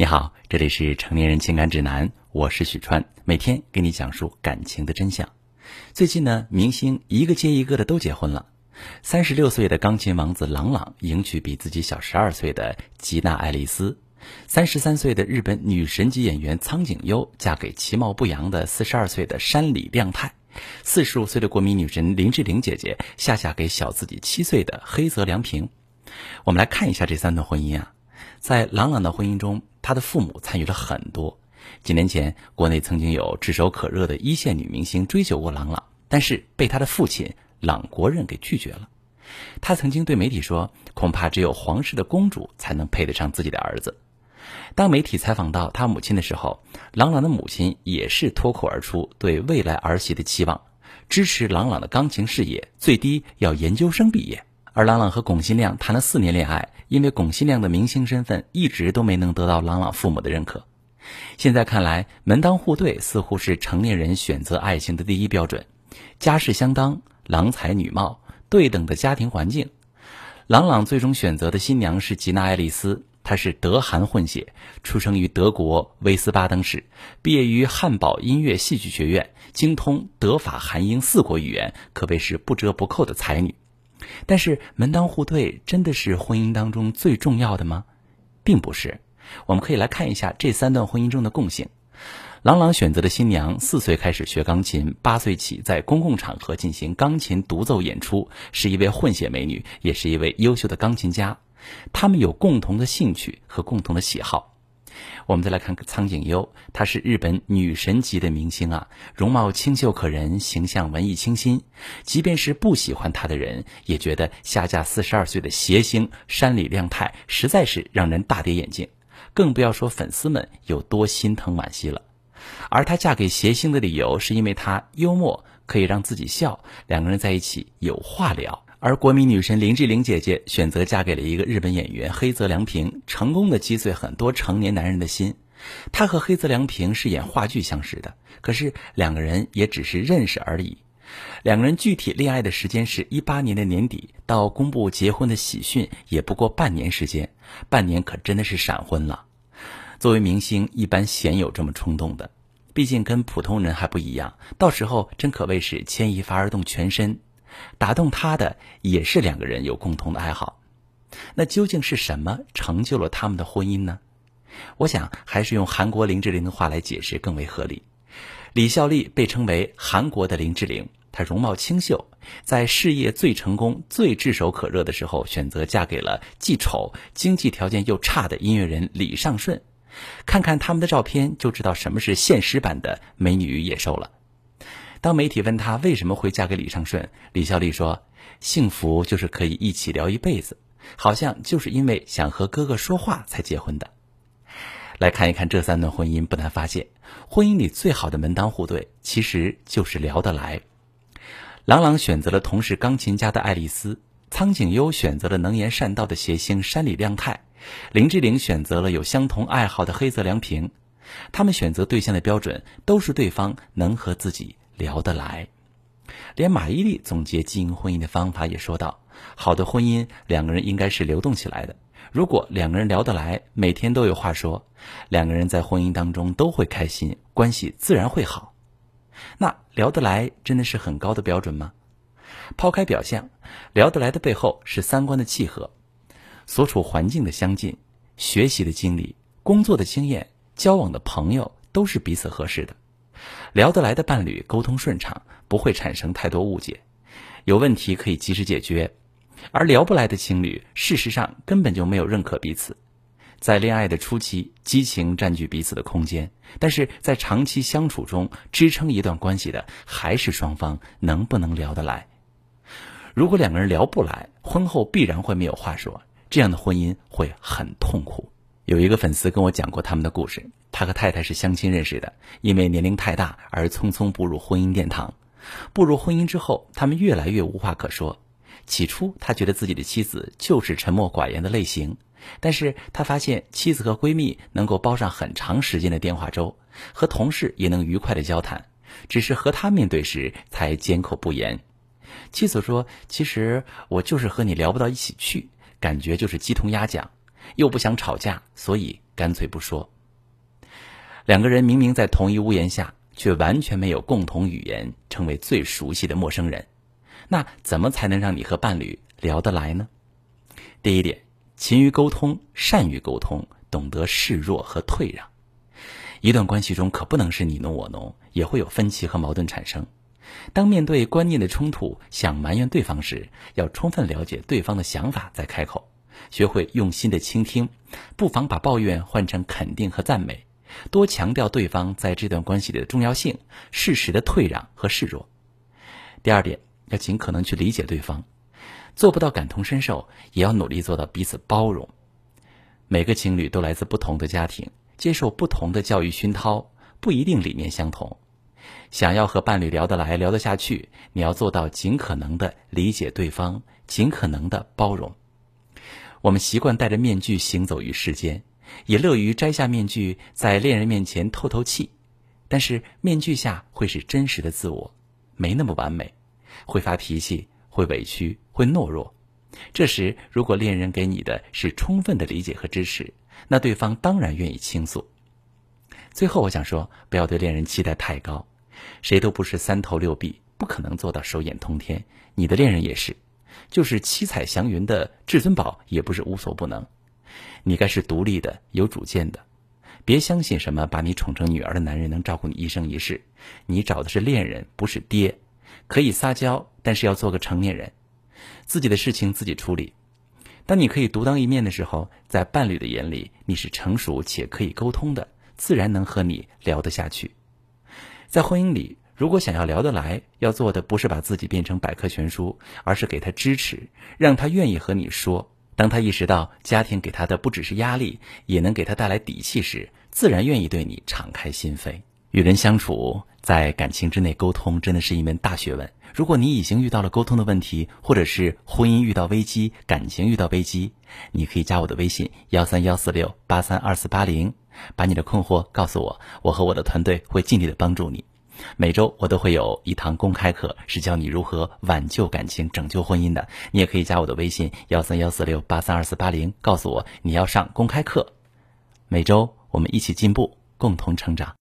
你好，这里是成年人情感指南，我是许川，每天给你讲述感情的真相。最近呢，明星一个接一个的都结婚了。三十六岁的钢琴王子郎朗迎娶比自己小十二岁的吉娜·爱丽丝，三十三岁的日本女神级演员苍井优嫁给其貌不扬的四十二岁的山里亮太，四十五岁的国民女神林志玲姐姐下嫁给小自己七岁的黑泽良平。我们来看一下这三段婚姻啊，在郎朗的婚姻中。他的父母参与了很多。几年前，国内曾经有炙手可热的一线女明星追求过郎朗，但是被他的父亲朗国任给拒绝了。他曾经对媒体说：“恐怕只有皇室的公主才能配得上自己的儿子。”当媒体采访到他母亲的时候，朗朗的母亲也是脱口而出对未来儿媳的期望，支持朗朗的钢琴事业，最低要研究生毕业。而朗朗和巩新亮谈了四年恋爱，因为巩新亮的明星身份一直都没能得到朗朗父母的认可。现在看来，门当户对似乎是成年人选择爱情的第一标准，家世相当、郎才女貌、对等的家庭环境。朗朗最终选择的新娘是吉娜·爱丽丝，她是德韩混血，出生于德国威斯巴登市，毕业于汉堡音乐戏剧学院，精通德法韩英四国语言，可谓是不折不扣的才女。但是门当户对真的是婚姻当中最重要的吗？并不是。我们可以来看一下这三段婚姻中的共性。郎朗选择的新娘四岁开始学钢琴，八岁起在公共场合进行钢琴独奏演出，是一位混血美女，也是一位优秀的钢琴家。他们有共同的兴趣和共同的喜好。我们再来看苍井优，她是日本女神级的明星啊，容貌清秀可人，形象文艺清新。即便是不喜欢她的人，也觉得下嫁四十二岁的谐星山里亮太实在是让人大跌眼镜，更不要说粉丝们有多心疼惋惜了。而她嫁给谐星的理由，是因为她幽默，可以让自己笑，两个人在一起有话聊。而国民女神林志玲姐姐选择嫁给了一个日本演员黑泽良平，成功的击碎很多成年男人的心。她和黑泽良平是演话剧相识的，可是两个人也只是认识而已。两个人具体恋爱的时间是一八年的年底，到公布结婚的喜讯也不过半年时间，半年可真的是闪婚了。作为明星，一般鲜有这么冲动的，毕竟跟普通人还不一样，到时候真可谓是牵一发而动全身。打动他的也是两个人有共同的爱好，那究竟是什么成就了他们的婚姻呢？我想还是用韩国林志玲的话来解释更为合理。李孝利被称为韩国的林志玲，她容貌清秀，在事业最成功、最炙手可热的时候，选择嫁给了既丑、经济条件又差的音乐人李尚顺。看看他们的照片，就知道什么是现实版的美女与野兽了。当媒体问他为什么会嫁给李尚顺，李孝利说：“幸福就是可以一起聊一辈子，好像就是因为想和哥哥说话才结婚的。”来看一看这三段婚姻，不难发现，婚姻里最好的门当户对，其实就是聊得来。郎朗选择了同是钢琴家的爱丽丝，苍井优选择了能言善道的谐星山里亮太，林志玲选择了有相同爱好的黑泽良平。他们选择对象的标准都是对方能和自己。聊得来，连马伊琍总结经营婚姻的方法也说道：“好的婚姻，两个人应该是流动起来的。如果两个人聊得来，每天都有话说，两个人在婚姻当中都会开心，关系自然会好。那聊得来真的是很高的标准吗？抛开表象，聊得来的背后是三观的契合，所处环境的相近，学习的经历、工作的经验、交往的朋友都是彼此合适的。”聊得来的伴侣沟通顺畅，不会产生太多误解，有问题可以及时解决；而聊不来的情侣，事实上根本就没有认可彼此。在恋爱的初期，激情占据彼此的空间，但是在长期相处中，支撑一段关系的还是双方能不能聊得来。如果两个人聊不来，婚后必然会没有话说，这样的婚姻会很痛苦。有一个粉丝跟我讲过他们的故事，他和太太是相亲认识的，因为年龄太大而匆匆步入婚姻殿堂。步入婚姻之后，他们越来越无话可说。起初，他觉得自己的妻子就是沉默寡言的类型，但是他发现妻子和闺蜜能够煲上很长时间的电话粥，和同事也能愉快的交谈，只是和他面对时才缄口不言。妻子说：“其实我就是和你聊不到一起去，感觉就是鸡同鸭讲。”又不想吵架，所以干脆不说。两个人明明在同一屋檐下，却完全没有共同语言，成为最熟悉的陌生人。那怎么才能让你和伴侣聊得来呢？第一点，勤于沟通，善于沟通，懂得示弱和退让。一段关系中可不能是你侬我侬，也会有分歧和矛盾产生。当面对观念的冲突，想埋怨对方时，要充分了解对方的想法再开口，学会用心的倾听，不妨把抱怨换成肯定和赞美，多强调对方在这段关系里的重要性，适时的退让和示弱。第二点，要尽可能去理解对方，做不到感同身受，也要努力做到彼此包容。每个情侣都来自不同的家庭。接受不同的教育熏陶，不一定理念相同。想要和伴侣聊得来、聊得下去，你要做到尽可能的理解对方，尽可能的包容。我们习惯戴着面具行走于世间，也乐于摘下面具，在恋人面前透透气。但是面具下会是真实的自我，没那么完美，会发脾气，会委屈，会懦弱。这时，如果恋人给你的是充分的理解和支持。那对方当然愿意倾诉。最后，我想说，不要对恋人期待太高，谁都不是三头六臂，不可能做到手眼通天。你的恋人也是，就是七彩祥云的至尊宝，也不是无所不能。你该是独立的、有主见的，别相信什么把你宠成女儿的男人能照顾你一生一世。你找的是恋人，不是爹。可以撒娇，但是要做个成年人，自己的事情自己处理。当你可以独当一面的时候，在伴侣的眼里，你是成熟且可以沟通的，自然能和你聊得下去。在婚姻里，如果想要聊得来，要做的不是把自己变成百科全书，而是给他支持，让他愿意和你说。当他意识到家庭给他的不只是压力，也能给他带来底气时，自然愿意对你敞开心扉。与人相处，在感情之内沟通，真的是一门大学问。如果你已经遇到了沟通的问题，或者是婚姻遇到危机、感情遇到危机，你可以加我的微信幺三幺四六八三二四八零，把你的困惑告诉我，我和我的团队会尽力的帮助你。每周我都会有一堂公开课，是教你如何挽救感情、拯救婚姻的。你也可以加我的微信幺三幺四六八三二四八零，告诉我你要上公开课。每周我们一起进步，共同成长。